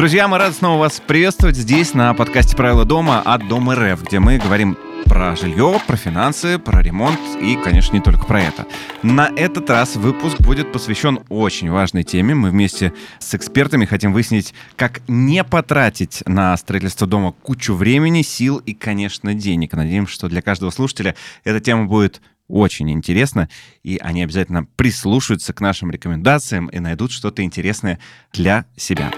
Друзья, мы рады снова вас приветствовать здесь на подкасте «Правила дома» от Дом РФ, где мы говорим про жилье, про финансы, про ремонт и, конечно, не только про это. На этот раз выпуск будет посвящен очень важной теме. Мы вместе с экспертами хотим выяснить, как не потратить на строительство дома кучу времени, сил и, конечно, денег. Надеемся, что для каждого слушателя эта тема будет очень интересна, и они обязательно прислушаются к нашим рекомендациям и найдут что-то интересное для себя.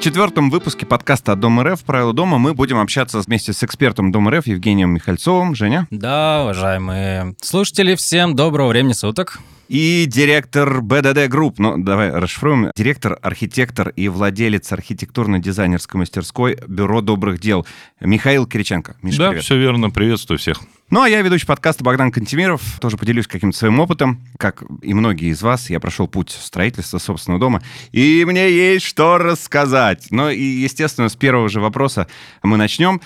В четвертом выпуске подкаста «Дом РФ. Правила дома» мы будем общаться вместе с экспертом Дом РФ Евгением Михальцовым. Женя? Да, уважаемые слушатели, всем доброго времени суток. И директор БДД Групп, ну давай расшифруем, директор, архитектор и владелец архитектурно-дизайнерской мастерской Бюро добрых дел Михаил Кириченко. Миша, да, привет. все верно, приветствую всех. Ну, а я ведущий подкаста Богдан Кантемиров. Тоже поделюсь каким-то своим опытом. Как и многие из вас, я прошел путь строительства собственного дома. И мне есть что рассказать. Ну, и, естественно, с первого же вопроса мы начнем.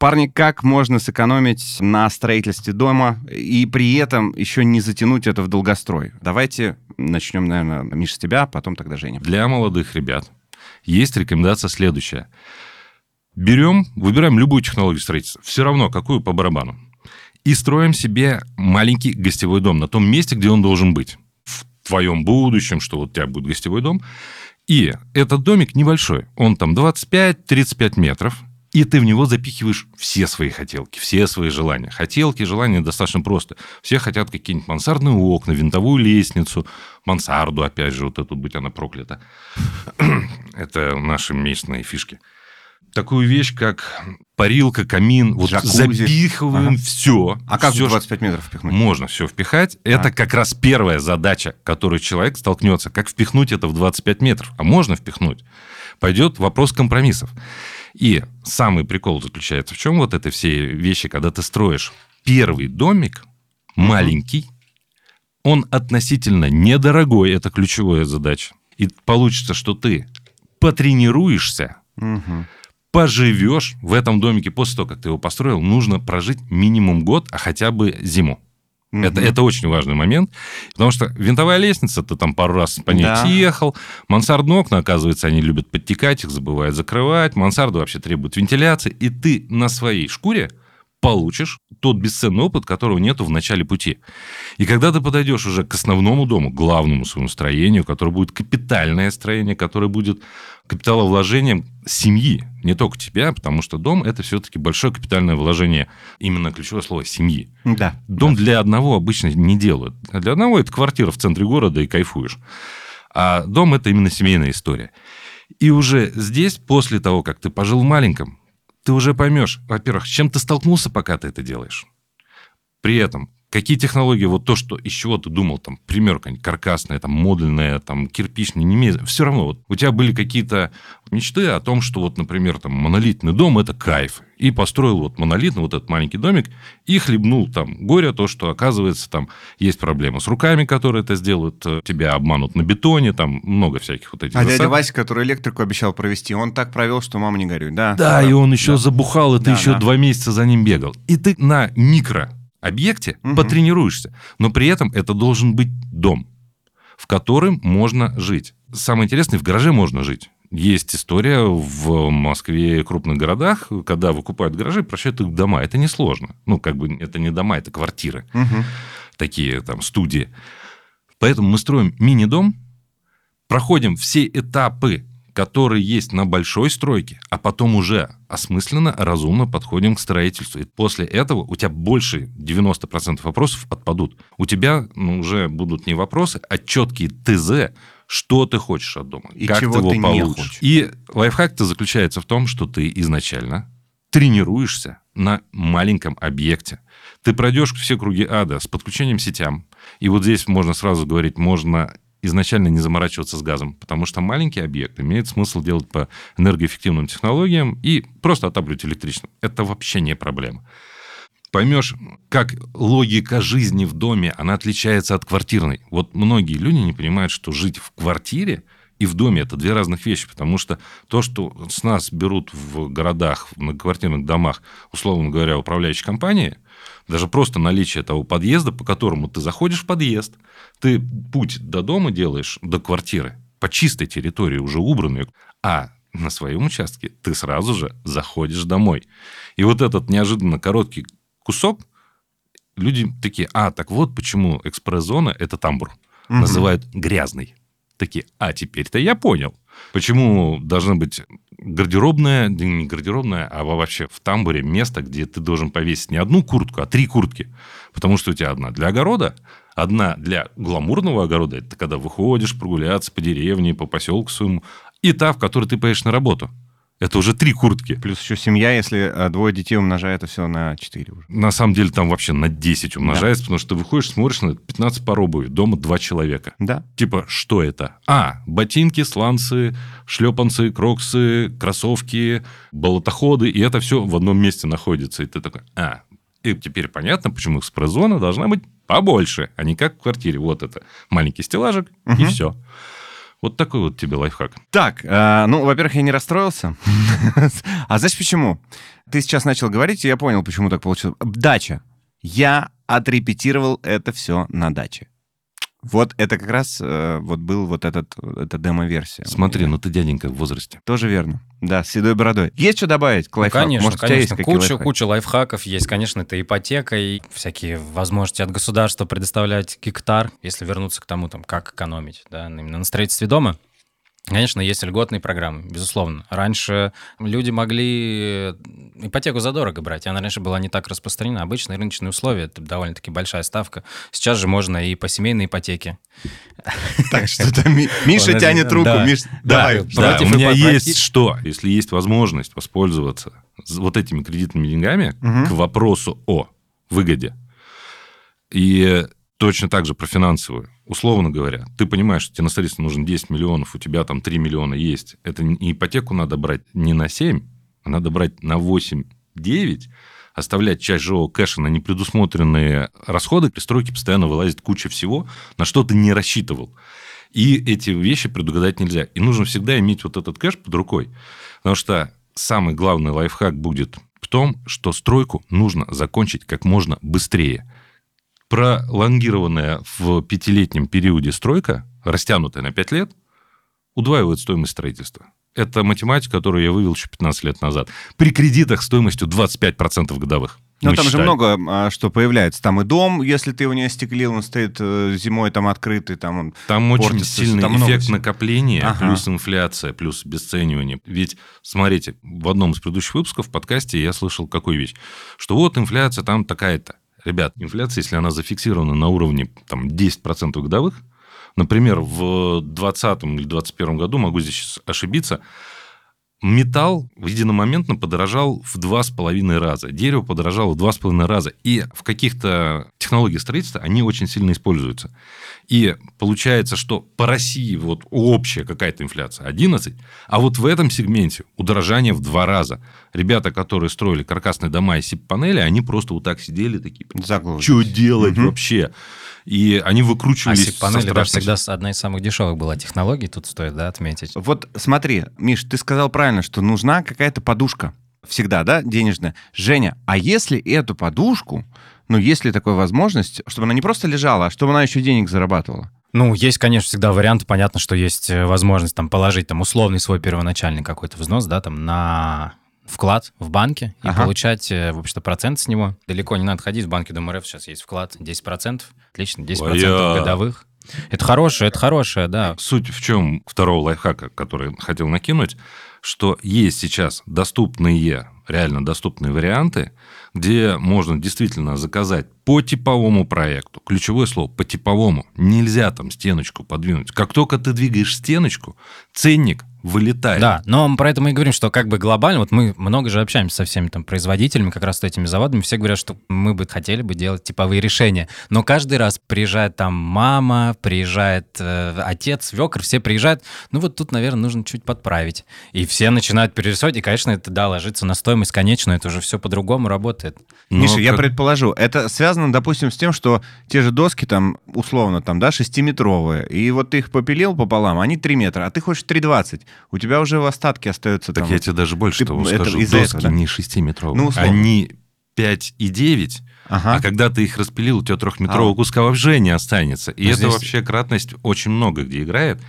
Парни, как можно сэкономить на строительстве дома и при этом еще не затянуть это в долгострой? Давайте начнем, наверное, Миша, с тебя, а потом тогда Женя. Для молодых ребят есть рекомендация следующая. Берем, выбираем любую технологию строительства, все равно какую по барабану и строим себе маленький гостевой дом на том месте, где он должен быть. В твоем будущем, что вот у тебя будет гостевой дом. И этот домик небольшой, он там 25-35 метров, и ты в него запихиваешь все свои хотелки, все свои желания. Хотелки, желания достаточно просто. Все хотят какие-нибудь мансардные окна, винтовую лестницу, мансарду, опять же, вот эту, будь она проклята. Это наши местные фишки такую вещь, как парилка, камин, вот Джакузи. запихиваем ага. все. А как все, 25 метров впихнуть? Можно все впихать. А. Это как раз первая задача, которой человек столкнется. Как впихнуть это в 25 метров? А можно впихнуть. Пойдет вопрос компромиссов. И самый прикол заключается в чем вот это все вещи, когда ты строишь первый домик, маленький, он относительно недорогой, это ключевая задача. И получится, что ты потренируешься, угу поживешь в этом домике после того, как ты его построил, нужно прожить минимум год, а хотя бы зиму. Угу. Это, это очень важный момент, потому что винтовая лестница, ты там пару раз по ней да. съехал, мансардные окна, оказывается, они любят подтекать, их забывают закрывать, мансарды вообще требуют вентиляции, и ты на своей шкуре получишь тот бесценный опыт, которого нету в начале пути. И когда ты подойдешь уже к основному дому, главному своему строению, которое будет капитальное строение, которое будет капиталовложением семьи, не только тебя, потому что дом это все-таки большое капитальное вложение, именно ключевое слово семьи. Да. Дом да. для одного обычно не делают. А для одного это квартира в центре города и кайфуешь. А дом это именно семейная история. И уже здесь, после того, как ты пожил в маленьком, ты уже поймешь, во-первых, с чем ты столкнулся, пока ты это делаешь. При этом, какие технологии, вот то, что из чего ты думал, там, примерка каркасная, там, модульная, там, кирпичная, не имеет, все равно, вот, у тебя были какие-то мечты о том, что вот, например, там, монолитный дом – это кайф. И построил вот монолитный вот этот маленький домик и хлебнул там горе, то, что, оказывается, там есть проблемы с руками, которые это сделают, э, тебя обманут на бетоне, там много всяких вот этих А засад. дядя Вася, который электрику обещал провести, он так провел, что мама не горюй, да? Да, и он еще да. забухал, и ты да, еще да. два месяца за ним бегал. И ты на микро объекте угу. потренируешься. Но при этом это должен быть дом, в котором можно жить. Самое интересное, в гараже можно жить. Есть история в Москве и крупных городах, когда выкупают гаражи, прощают их дома. Это несложно. Ну, как бы это не дома, это квартиры. Угу. Такие там студии. Поэтому мы строим мини-дом, проходим все этапы которые есть на большой стройке, а потом уже осмысленно, разумно подходим к строительству. И после этого у тебя больше 90% вопросов отпадут. У тебя ну, уже будут не вопросы, а четкие ТЗ, что ты хочешь от дома, и как чего ты его ты получишь. Не хочешь. И лайфхак-то заключается в том, что ты изначально тренируешься на маленьком объекте. Ты пройдешь все круги ада с подключением сетям. И вот здесь можно сразу говорить, можно изначально не заморачиваться с газом, потому что маленький объект имеет смысл делать по энергоэффективным технологиям и просто отапливать электричеством. Это вообще не проблема. Поймешь, как логика жизни в доме, она отличается от квартирной. Вот многие люди не понимают, что жить в квартире и в доме это две разных вещи, потому что то, что с нас берут в городах, в многоквартирных домах, условно говоря, управляющие компании – даже просто наличие того подъезда, по которому ты заходишь в подъезд, ты путь до дома делаешь, до квартиры, по чистой территории, уже убранную, а на своем участке ты сразу же заходишь домой. И вот этот неожиданно короткий кусок, люди такие, а, так вот почему экспресс-зона – это тамбур. Угу. Называют грязный. Такие, а, теперь-то я понял. Почему должна быть гардеробная, не гардеробная, а вообще в тамбуре место, где ты должен повесить не одну куртку, а три куртки. Потому что у тебя одна для огорода, одна для гламурного огорода, это когда выходишь прогуляться по деревне, по поселку своему, и та, в которой ты поедешь на работу. Это уже три куртки. Плюс еще семья, если а, двое детей умножает, это все на 4 уже. На самом деле там вообще на 10 умножается, да. потому что ты выходишь, смотришь на 15 пар обуви, дома два человека. Да. Типа, что это? А, ботинки, сланцы, шлепанцы, кроксы, кроссовки, болотоходы, и это все в одном месте находится. И ты такой, а, и теперь понятно, почему экспресс-зона должна быть побольше, а не как в квартире. Вот это маленький стеллажик, угу. и все. Вот такой вот тебе лайфхак. Так, э, ну, во-первых, я не расстроился. а знаешь почему? Ты сейчас начал говорить, и я понял, почему так получилось. Дача. Я отрепетировал это все на даче. Вот это как раз э, вот был вот этот, эта демо-версия. Смотри, ну ты дяденька в возрасте. Тоже верно. Да, с седой бородой. Есть что добавить к лайфхаку? Ну, конечно, Может, конечно. Куча, куча лайфхаков есть. Конечно, это ипотека и всякие возможности от государства предоставлять гектар, если вернуться к тому, там, как экономить да, именно на строительстве дома. Конечно, есть льготные программы, безусловно. Раньше люди могли ипотеку задорого брать, она раньше была не так распространена. Обычные рыночные условия, это довольно-таки большая ставка. Сейчас же можно и по семейной ипотеке. Так что Миша тянет руку. Давай. У меня есть что, если есть возможность воспользоваться вот этими кредитными деньгами к вопросу о выгоде. И точно так же про финансовую. Условно говоря, ты понимаешь, что тебе на строительство нужно 10 миллионов, у тебя там 3 миллиона есть. Это не ипотеку надо брать не на 7, а надо брать на 8-9, оставлять часть живого кэша на непредусмотренные расходы. При стройке постоянно вылазит куча всего, на что ты не рассчитывал. И эти вещи предугадать нельзя. И нужно всегда иметь вот этот кэш под рукой. Потому что самый главный лайфхак будет в том, что стройку нужно закончить как можно быстрее пролонгированная в пятилетнем периоде стройка, растянутая на пять лет, удваивает стоимость строительства. Это математика, которую я вывел еще 15 лет назад. При кредитах стоимостью 25% годовых. Но там считали. же много а, что появляется. Там и дом, если ты его не остеклил, он стоит э, зимой там открытый, там он Там очень сильный там эффект накопления, ага. плюс инфляция, плюс обесценивание. Ведь, смотрите, в одном из предыдущих выпусков в подкасте я слышал какую вещь, что вот инфляция там такая-то. Ребят, инфляция, если она зафиксирована на уровне там, 10% годовых, например, в 2020 или 2021 году, могу здесь ошибиться, Металл в единомоментно подорожал в два с половиной раза. Дерево подорожало в два с половиной раза. И в каких-то технологиях строительства они очень сильно используются. И получается, что по России вот общая какая-то инфляция 11, а вот в этом сегменте удорожание в два раза. Ребята, которые строили каркасные дома и сип-панели, они просто вот так сидели такие, что делать угу. вообще? и они выкручивались. А панели даже всегда одна из самых дешевых была технологий, тут стоит да, отметить. Вот смотри, Миш, ты сказал правильно, что нужна какая-то подушка. Всегда, да, денежная. Женя, а если эту подушку, ну, есть ли такая возможность, чтобы она не просто лежала, а чтобы она еще денег зарабатывала? Ну, есть, конечно, всегда вариант. Понятно, что есть э, возможность там положить там условный свой первоначальный какой-то взнос, да, там на вклад в банке и ага. получать, э, в общем-то, процент с него. Далеко не надо ходить, в банке ДМРФ сейчас есть вклад 10%. Отлично, 10% Ой-я. годовых. Это хорошее, это хорошее, да. Суть в чем второго лайфхака, который хотел накинуть, что есть сейчас доступные, реально доступные варианты, где можно действительно заказать по типовому проекту. Ключевое слово по типовому. Нельзя там стеночку подвинуть. Как только ты двигаешь стеночку, ценник вылетает. Да, но про это мы и говорим, что как бы глобально, вот мы много же общаемся со всеми там производителями, как раз с этими заводами, все говорят, что мы бы хотели бы делать типовые решения, но каждый раз приезжает там мама, приезжает э, отец, свекр, все приезжают, ну вот тут, наверное, нужно чуть подправить. И все начинают перерисовать, и, конечно, это, да, ложится на стоимость конечную, это уже все по-другому работает. Но Миша, как... я предположу, это связано, допустим, с тем, что те же доски там, условно, там, да, 6-метровые, и вот ты их попилил пополам, они 3 метра, а ты хочешь 3,20 у тебя уже в остатке остается так там... я тебе даже больше ты, того скажу. Доски этого, да? не 6-метровые, ну, они 5,9, ага. а когда ты их распилил, у тебя трехметрового а. куска вообще не останется. И а это здесь... вообще кратность очень много где играет.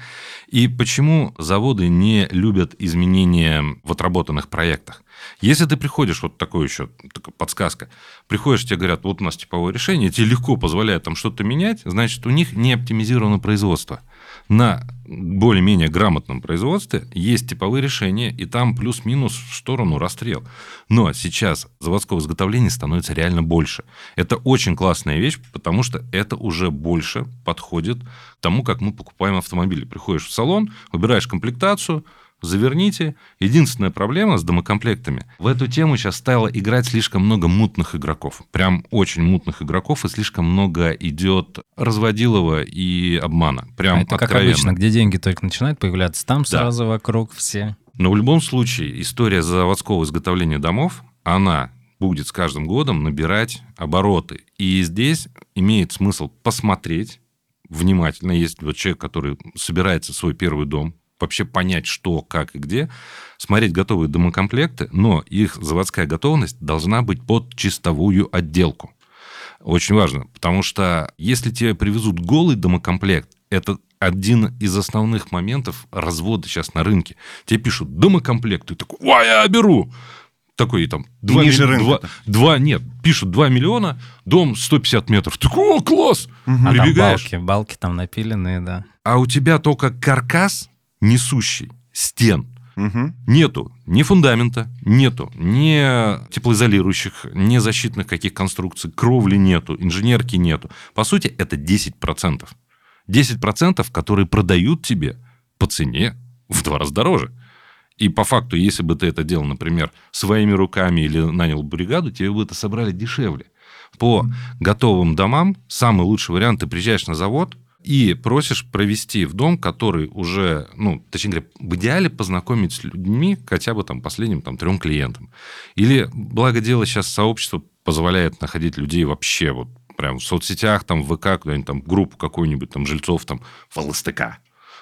И почему заводы не любят изменения в отработанных проектах? Если ты приходишь, вот такой еще такая подсказка, приходишь, тебе говорят, вот у нас типовое решение, тебе легко позволяет там что-то менять, значит, у них не оптимизировано производство. На более-менее грамотном производстве есть типовые решения, и там плюс-минус в сторону расстрел. Но сейчас заводского изготовления становится реально больше. Это очень классная вещь, потому что это уже больше подходит тому, как мы покупаем автомобили. Приходишь в салон, выбираешь комплектацию, заверните. Единственная проблема с домокомплектами. В эту тему сейчас стало играть слишком много мутных игроков. Прям очень мутных игроков, и слишком много идет разводилова и обмана. Прям а это откровенно. как обычно, где деньги только начинают появляться, там да. сразу вокруг все. Но в любом случае история заводского изготовления домов, она будет с каждым годом набирать обороты. И здесь имеет смысл посмотреть внимательно, если вот человек, который собирается свой первый дом, вообще понять, что, как и где, смотреть готовые домокомплекты, но их заводская готовность должна быть под чистовую отделку. Очень важно, потому что если тебе привезут голый домокомплект, это один из основных моментов развода сейчас на рынке. Тебе пишут домокомплект, ты такой, ой, я беру. Такой там... 2 ниже ми... рынка. 2, 2, нет, пишут 2 миллиона, дом 150 метров. Ты такой, о, класс! Угу. Прибегаешь. А там балки, балки там напиленные, да. А у тебя только каркас несущий стен. Угу. Нету ни фундамента, нету ни теплоизолирующих, ни защитных каких конструкций, кровли нету, инженерки нету. По сути, это 10%. 10%, которые продают тебе по цене в два раза дороже. И по факту, если бы ты это делал, например, своими руками или нанял бригаду, тебе бы это собрали дешевле. По готовым домам самый лучший вариант, ты приезжаешь на завод, и просишь провести в дом, который уже, ну, точнее говоря, в идеале познакомить с людьми хотя бы там последним там трем клиентам. Или, благо дело, сейчас сообщество позволяет находить людей вообще вот прям в соцсетях, там, в ВК, куда-нибудь там группу какую-нибудь там жильцов там в ЛСТК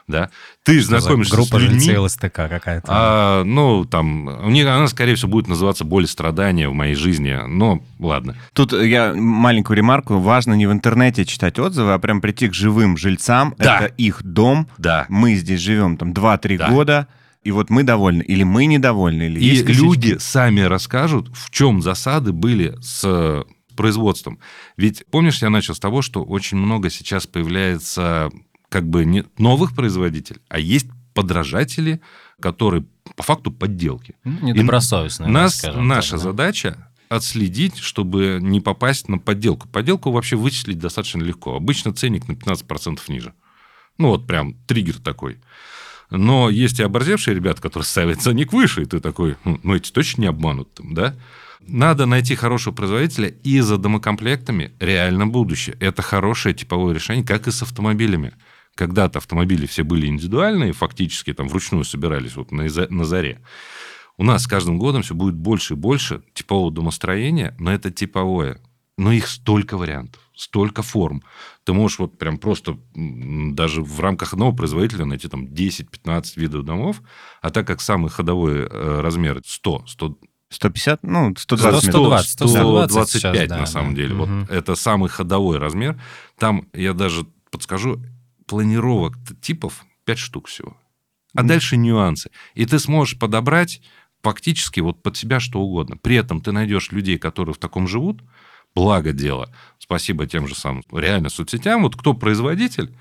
да, ты знакомишься группа с людьми... Группа ЛСТК какая-то. А, ну, там, у них, она, скорее всего, будет называться «Боль и страдания в моей жизни», но ладно. Тут я маленькую ремарку. Важно не в интернете читать отзывы, а прям прийти к живым жильцам. Да. Это их дом. Да. Мы здесь живем там 2-3 да. года. И вот мы довольны, или мы недовольны, или И есть люди сами расскажут, в чем засады были с производством. Ведь помнишь, я начал с того, что очень много сейчас появляется как бы не новых производителей, а есть подражатели, которые по факту подделки. Ну, недобросовестные. Нас, скажем наша так, да? задача отследить, чтобы не попасть на подделку. Подделку вообще вычислить достаточно легко. Обычно ценник на 15% ниже. Ну, вот прям триггер такой. Но есть и оборзевшие ребята, которые ставят ценник выше, и ты такой, «Хм, ну, эти точно не обманут там, да? Надо найти хорошего производителя, и за домокомплектами реально будущее. Это хорошее типовое решение, как и с автомобилями когда-то автомобили все были индивидуальные, фактически там вручную собирались вот на, на заре. У нас с каждым годом все будет больше и больше типового домостроения, но это типовое. Но их столько вариантов, столько форм. Ты можешь вот прям просто даже в рамках одного производителя найти там 10-15 видов домов, а так как самый ходовой э, размер 100, 100 150, ну, 120 120, 120 125 сейчас, на да, самом да. деле. Угу. Вот это самый ходовой размер. Там, я даже подскажу, планировок типов 5 штук всего. А mm. дальше нюансы. И ты сможешь подобрать фактически вот под себя что угодно. При этом ты найдешь людей, которые в таком живут, благо дело, спасибо тем же самым реально соцсетям, вот кто производитель,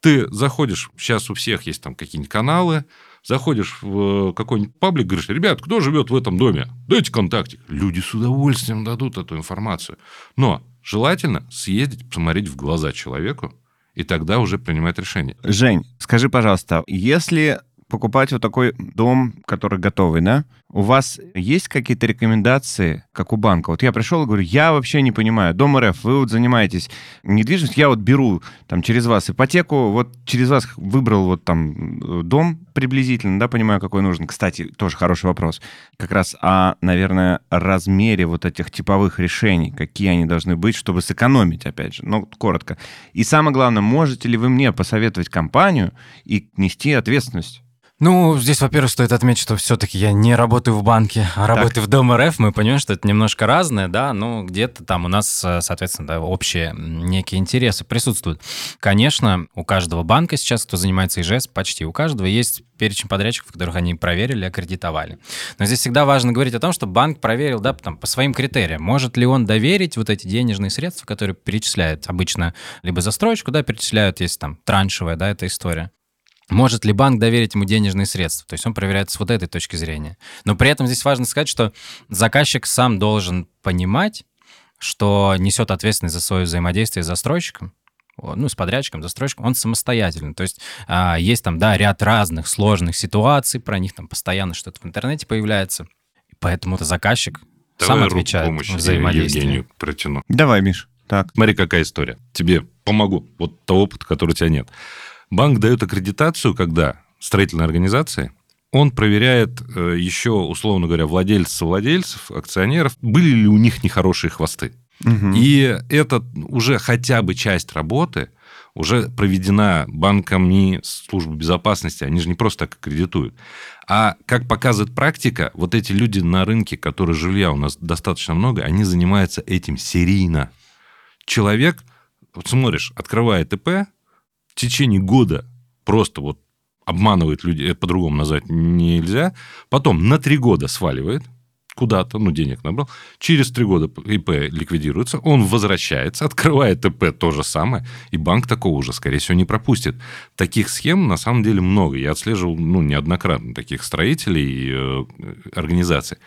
ты заходишь, сейчас у всех есть там какие-нибудь каналы, заходишь в какой-нибудь паблик, говоришь, ребят, кто живет в этом доме? Дайте контактик. Люди с удовольствием дадут эту информацию. Но желательно съездить, посмотреть в глаза человеку, и тогда уже принимать решение. Жень, скажи, пожалуйста, если покупать вот такой дом, который готовый, да? У вас есть какие-то рекомендации, как у банка? Вот я пришел и говорю, я вообще не понимаю, Дом РФ, вы вот занимаетесь недвижимостью, я вот беру там через вас ипотеку, вот через вас выбрал вот там дом приблизительно, да, понимаю, какой нужен. Кстати, тоже хороший вопрос. Как раз о, наверное, размере вот этих типовых решений, какие они должны быть, чтобы сэкономить, опять же, ну, коротко. И самое главное, можете ли вы мне посоветовать компанию и нести ответственность? Ну, здесь, во-первых, стоит отметить, что все-таки я не работаю в банке, а работаю так. в Дом РФ. Мы понимаем, что это немножко разное, да, но где-то там у нас, э, соответственно, да, общие некие интересы присутствуют. Конечно, у каждого банка сейчас, кто занимается ИЖС, почти у каждого есть перечень подрядчиков, которых они проверили, аккредитовали. Но здесь всегда важно говорить о том, что банк проверил, да, там, по своим критериям. Может ли он доверить вот эти денежные средства, которые перечисляют обычно либо застройщику, да, перечисляют, есть там траншевая, да, эта история, может ли банк доверить ему денежные средства? То есть он проверяет с вот этой точки зрения. Но при этом здесь важно сказать, что заказчик сам должен понимать, что несет ответственность за свое взаимодействие с застройщиком, ну, с подрядчиком, застройщиком, он самостоятельный. То есть а, есть там, да, ряд разных сложных ситуаций, про них там постоянно что-то в интернете появляется. Поэтому это заказчик Давай сам отвечает помощи взаимодействии. Евгению протяну. Давай, Миш. Так. Смотри, какая история. Тебе помогу. Вот того опыта, который у тебя нет. Банк дает аккредитацию, когда строительной организации он проверяет э, еще, условно говоря, владельцев, владельцев, акционеров, были ли у них нехорошие хвосты. Угу. И это уже хотя бы часть работы уже проведена банком не службы безопасности, они же не просто так аккредитуют. А как показывает практика, вот эти люди на рынке, которые жилья у нас достаточно много, они занимаются этим серийно. Человек, вот смотришь, открывает ИП, течение года просто вот обманывает людей, это по-другому назвать нельзя, потом на три года сваливает куда-то, ну, денег набрал, через три года ИП ликвидируется, он возвращается, открывает ИП то же самое, и банк такого уже, скорее всего, не пропустит. Таких схем, на самом деле, много. Я отслеживал, ну, неоднократно таких строителей и э, организаций.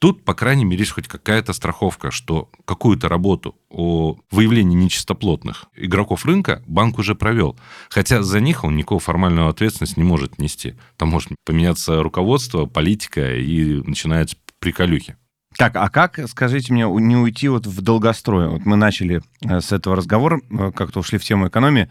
Тут, по крайней мере, есть хоть какая-то страховка, что какую-то работу о выявлении нечистоплотных игроков рынка банк уже провел. Хотя за них он никакого формального ответственности не может нести. Там может поменяться руководство, политика, и начинаются приколюхи. Так, а как, скажите мне, не уйти вот в долгострой? Вот мы начали э, с этого разговора, э, как-то ушли в тему экономии.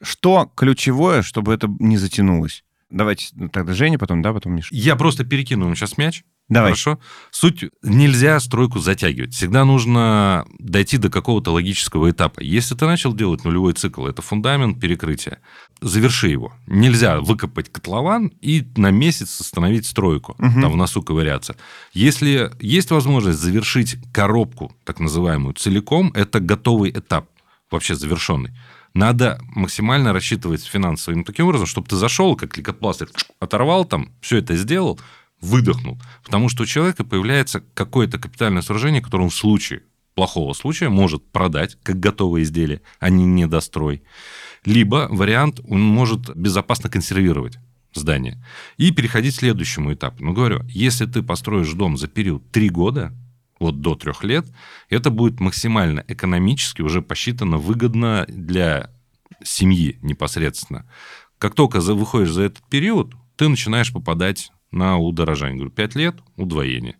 Что ключевое, чтобы это не затянулось? Давайте ну, тогда Женя, потом, да, потом Миша. Я просто перекину вам сейчас мяч. Давай. Хорошо? Суть, нельзя стройку затягивать. Всегда нужно дойти до какого-то логического этапа. Если ты начал делать нулевой цикл, это фундамент перекрытия, заверши его. Нельзя выкопать котлован и на месяц остановить стройку, угу. там в носу ковыряться. Если есть возможность завершить коробку, так называемую, целиком, это готовый этап, вообще завершенный надо максимально рассчитывать финансовым таким образом, чтобы ты зашел, как лейкопластырь, оторвал там, все это сделал, выдохнул. Потому что у человека появляется какое-то капитальное сооружение, которое он в случае плохого случая может продать как готовое изделие, а не недострой. Либо вариант, он может безопасно консервировать здание и переходить к следующему этапу. Ну, говорю, если ты построишь дом за период 3 года, вот до трех лет, это будет максимально экономически уже посчитано выгодно для семьи непосредственно. Как только выходишь за этот период, ты начинаешь попадать на удорожание. Говорю, 5 лет – удвоение.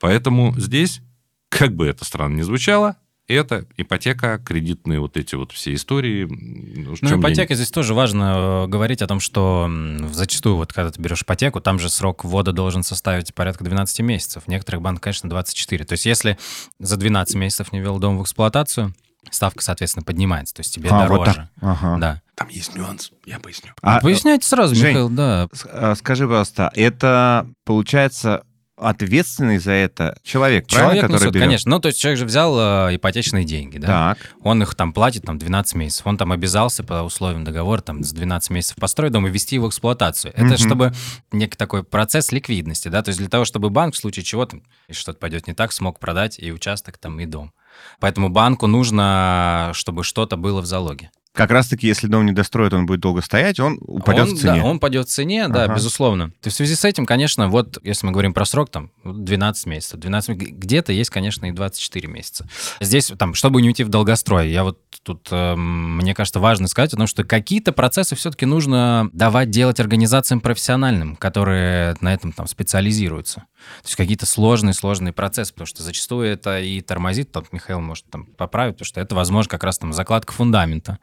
Поэтому здесь, как бы это странно ни звучало, это ипотека, кредитные вот эти вот все истории. Ну, ипотека здесь тоже важно э, говорить о том, что зачастую вот когда ты берешь ипотеку, там же срок ввода должен составить порядка 12 месяцев. В некоторых банках, конечно, 24. То есть если за 12 месяцев не ввел дом в эксплуатацию, ставка, соответственно, поднимается, то есть тебе а, дороже. Вот ага. Да. Там есть нюанс, я поясню. А, Поясняйте сразу, Жень, Михаил, да. А, скажи, пожалуйста, это получается ответственный за это человек, человек правильно, несет, берет? конечно. Ну, то есть человек же взял э, ипотечные деньги, да? Так. Он их там платит там 12 месяцев. Он там обязался по условиям договора там с 12 месяцев построить дом и ввести его в эксплуатацию. Это угу. чтобы некий такой процесс ликвидности, да? То есть для того, чтобы банк в случае чего там, если что-то пойдет не так, смог продать и участок там, и дом. Поэтому банку нужно, чтобы что-то было в залоге. Как раз-таки, если дом не достроит, он будет долго стоять, он упадет он, в цене. Да, он упадет в цене, ага. да, безусловно. И в связи с этим, конечно, вот если мы говорим про срок, там, 12 месяцев, 12 где-то есть, конечно, и 24 месяца. Здесь, там, чтобы не уйти в долгострой, я вот тут, э, мне кажется, важно сказать о том, что какие-то процессы все-таки нужно давать делать организациям профессиональным, которые на этом там специализируются. То есть какие-то сложные-сложные процессы, потому что зачастую это и тормозит, там Михаил может там поправить, потому что это, возможно, как раз там закладка фундамента.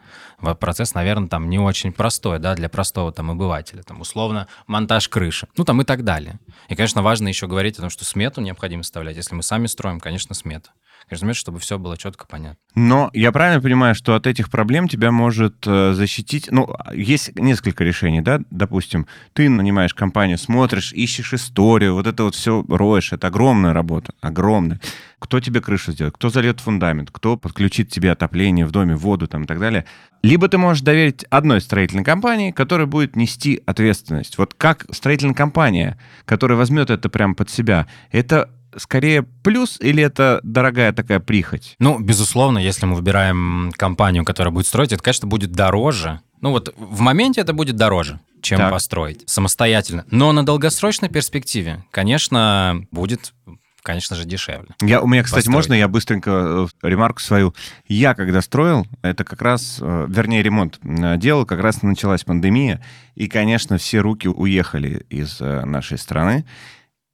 Процесс, наверное, там не очень простой, да, для простого там обывателя. Там условно монтаж крыши, ну там и так далее. И, конечно, важно еще говорить о том, что смету необходимо составлять. Если мы сами строим, конечно, смета. Разумеется, чтобы все было четко понятно. Но я правильно понимаю, что от этих проблем тебя может э, защитить... Ну, есть несколько решений, да? Допустим, ты нанимаешь компанию, смотришь, ищешь историю, вот это вот все роешь. Это огромная работа, огромная. Кто тебе крышу сделает, кто зальет фундамент, кто подключит тебе отопление в доме, воду там и так далее. Либо ты можешь доверить одной строительной компании, которая будет нести ответственность. Вот как строительная компания, которая возьмет это прямо под себя, это скорее плюс или это дорогая такая прихоть? Ну, безусловно, если мы выбираем компанию, которая будет строить, это, конечно, будет дороже. Ну вот в моменте это будет дороже, чем так. построить самостоятельно. Но на долгосрочной перспективе, конечно, будет конечно же, дешевле. Я, у меня, кстати, построить. можно я быстренько э, ремарку свою? Я, когда строил, это как раз, э, вернее, ремонт э, делал, как раз началась пандемия, и, конечно, все руки уехали из нашей страны.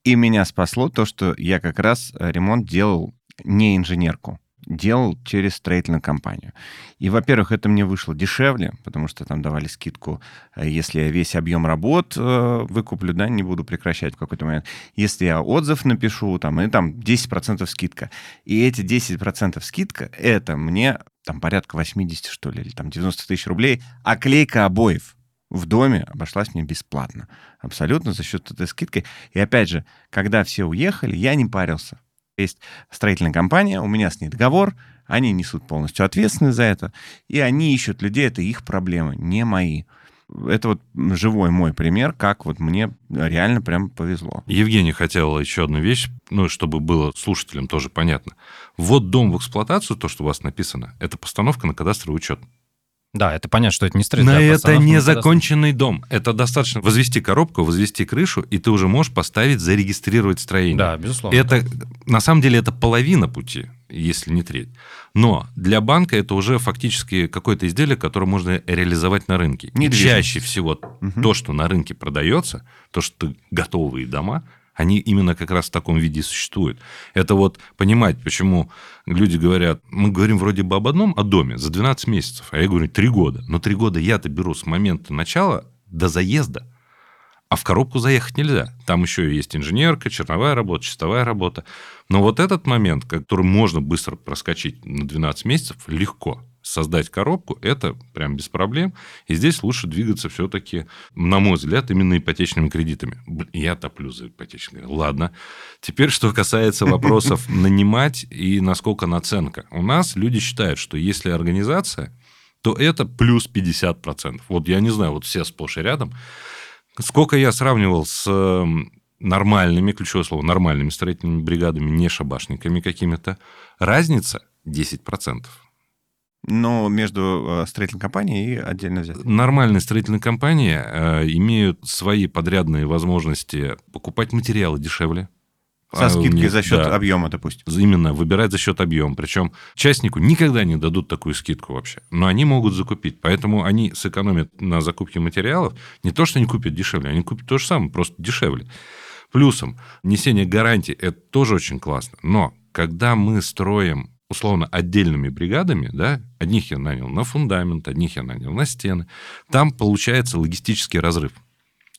И меня спасло то, что я как раз э, ремонт делал не инженерку, делал через строительную компанию. И, во-первых, это мне вышло дешевле, потому что там давали скидку, э, если я весь объем работ э, выкуплю, да, не буду прекращать в какой-то момент. Если я отзыв напишу, там, и там 10% скидка. И эти 10% скидка, это мне там порядка 80, что ли, или там 90 тысяч рублей, а клейка обоев в доме обошлась мне бесплатно. Абсолютно за счет этой скидки. И опять же, когда все уехали, я не парился. Есть строительная компания, у меня с ней договор, они несут полностью ответственность за это, и они ищут людей, это их проблемы, не мои. Это вот живой мой пример, как вот мне реально прям повезло. Евгений хотел еще одну вещь, ну, чтобы было слушателям тоже понятно. Вот дом в эксплуатацию, то, что у вас написано, это постановка на кадастровый учет. Да, это понятно, что это не стресс. Но это не законченный дом. Это достаточно возвести коробку, возвести крышу, и ты уже можешь поставить, зарегистрировать строение. Да, безусловно. Это, на самом деле, это половина пути, если не треть. Но для банка это уже фактически какое-то изделие, которое можно реализовать на рынке. И чаще всего угу. то, что на рынке продается, то, что готовые дома, они именно как раз в таком виде существуют. Это вот понимать, почему люди говорят, мы говорим вроде бы об одном, о доме за 12 месяцев, а я говорю 3 года. Но 3 года я-то беру с момента начала до заезда. А в коробку заехать нельзя. Там еще есть инженерка, черновая работа, чистовая работа. Но вот этот момент, который можно быстро проскочить на 12 месяцев, легко создать коробку, это прям без проблем. И здесь лучше двигаться все-таки, на мой взгляд, именно ипотечными кредитами. Я топлю за ипотечные. Ладно. Теперь, что касается вопросов нанимать и насколько наценка. У нас люди считают, что если организация, то это плюс 50%. Вот я не знаю, вот все сплошь и рядом. Сколько я сравнивал с нормальными, ключевое слово, нормальными строительными бригадами, не шабашниками какими-то, разница 10%. Но между э, строительной компанией и отдельно взять. Нормальные строительные компании э, имеют свои подрядные возможности покупать материалы дешевле. Со а скидкой за счет да, объема, допустим. Именно, выбирать за счет объема. Причем частнику никогда не дадут такую скидку вообще. Но они могут закупить. Поэтому они сэкономят на закупке материалов. Не то, что они купят дешевле, они купят то же самое, просто дешевле. Плюсом, несение гарантий – это тоже очень классно. Но когда мы строим условно отдельными бригадами, да, одних я нанял на фундамент, одних я нанял на стены, там получается логистический разрыв.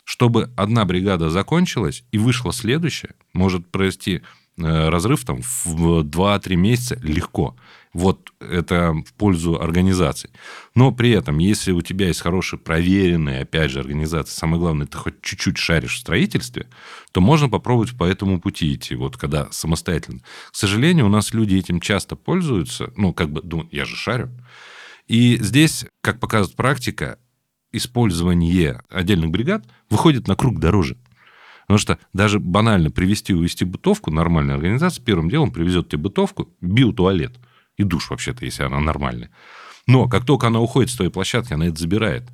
Чтобы одна бригада закончилась и вышла следующая, может произойти э, разрыв там в 2-3 месяца легко. Вот это в пользу организации. Но при этом, если у тебя есть хорошая, проверенная, опять же, организация, самое главное, ты хоть чуть-чуть шаришь в строительстве, то можно попробовать по этому пути идти, вот когда самостоятельно. К сожалению, у нас люди этим часто пользуются, ну, как бы, думают, я же шарю. И здесь, как показывает практика, использование отдельных бригад выходит на круг дороже. Потому что даже банально привести и увести бытовку, нормальная организация первым делом привезет тебе бытовку, биотуалет – и душ вообще-то, если она нормальная. Но как только она уходит с той площадки, она это забирает.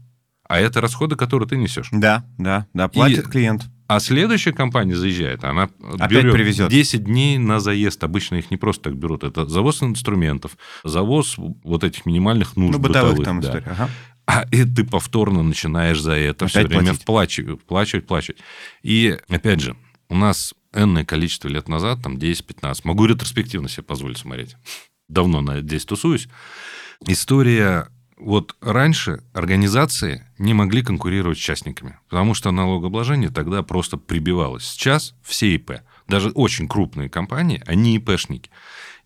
А это расходы, которые ты несешь. Да, да, да, платит и... клиент. А следующая компания заезжает, она Опять берет привезет. 10 дней на заезд. Обычно их не просто так берут. Это завоз инструментов, завоз вот этих минимальных нужд ну, бытовых. бытовых там да. история. Ага. А и ты повторно начинаешь за это Опять все время вплачивать, вплачивать, вплачивать. И, опять же, у нас энное количество лет назад, там 10-15, могу ретроспективно себе позволить смотреть, давно на здесь тусуюсь. История вот раньше организации не могли конкурировать с частниками, потому что налогообложение тогда просто прибивалось. Сейчас все ИП, даже очень крупные компании, они ИПшники.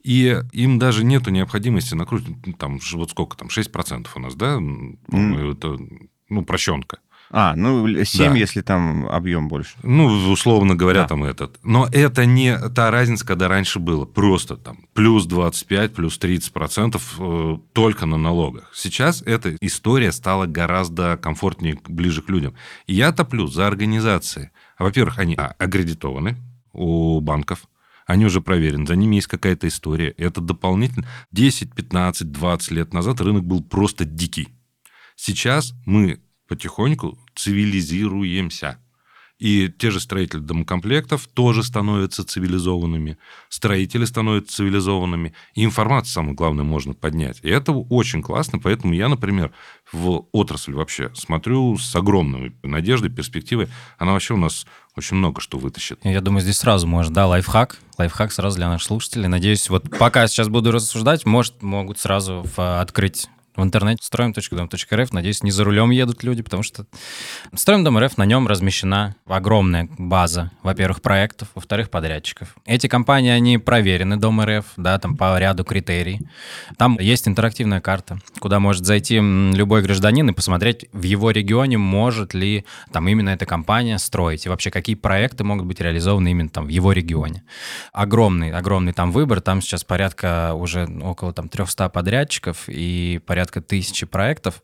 И им даже нету необходимости накрутить, там, вот сколько там, 6% у нас, да? Mm. Это, ну, прощенка. А, ну 7, да. если там объем больше. Ну, условно говоря, да. там этот. Но это не та разница, когда раньше было. Просто там плюс 25, плюс 30 процентов э, только на налогах. Сейчас эта история стала гораздо комфортнее, ближе к людям. И я топлю за организации. Во-первых, они а, аккредитованы у банков, они уже проверены, за ними есть какая-то история. Это дополнительно. 10, 15, 20 лет назад рынок был просто дикий. Сейчас мы потихоньку цивилизируемся. И те же строители домкомплектов тоже становятся цивилизованными, строители становятся цивилизованными, и информацию, самое главное, можно поднять. И это очень классно, поэтому я, например, в отрасль вообще смотрю с огромной надеждой, перспективой. Она вообще у нас очень много что вытащит. Я думаю, здесь сразу можно, да, лайфхак. Лайфхак сразу для наших слушателей. Надеюсь, вот пока сейчас буду рассуждать, может, могут сразу открыть в интернете строим.дом.рф. Надеюсь, не за рулем едут люди, потому что строим дом РФ, на нем размещена огромная база, во-первых, проектов, во-вторых, подрядчиков. Эти компании, они проверены, дом РФ, да, там по ряду критерий. Там есть интерактивная карта, куда может зайти любой гражданин и посмотреть в его регионе, может ли там именно эта компания строить, и вообще какие проекты могут быть реализованы именно там в его регионе. Огромный, огромный там выбор, там сейчас порядка уже около там 300 подрядчиков и порядка порядка тысячи проектов,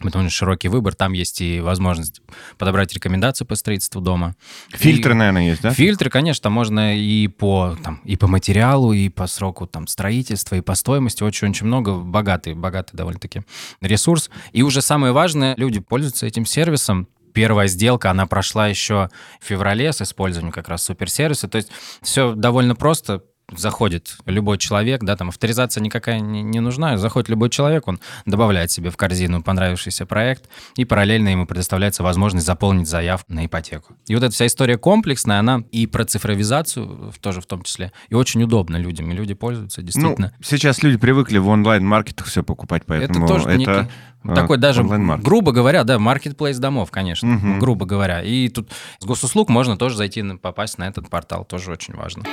Потому что широкий выбор, там есть и возможность подобрать рекомендации по строительству дома. Фильтры, и, наверное, есть, да? Фильтры, конечно, там можно и по, там, и по материалу, и по сроку там, строительства, и по стоимости. Очень-очень много. Богатый, богатый довольно-таки ресурс. И уже самое важное, люди пользуются этим сервисом. Первая сделка, она прошла еще в феврале с использованием как раз суперсервиса. То есть все довольно просто заходит любой человек, да, там авторизация никакая не, не нужна, заходит любой человек, он добавляет себе в корзину понравившийся проект, и параллельно ему предоставляется возможность заполнить заявку на ипотеку. И вот эта вся история комплексная, она и про цифровизацию тоже в том числе, и очень удобно людям, и люди пользуются действительно. Ну, сейчас люди привыкли в онлайн-маркетах все покупать, поэтому это... Тоже это... Некий а, такой даже, грубо говоря, да, маркетплейс домов, конечно, угу. грубо говоря. И тут с госуслуг можно тоже зайти, попасть на этот портал, тоже очень важно.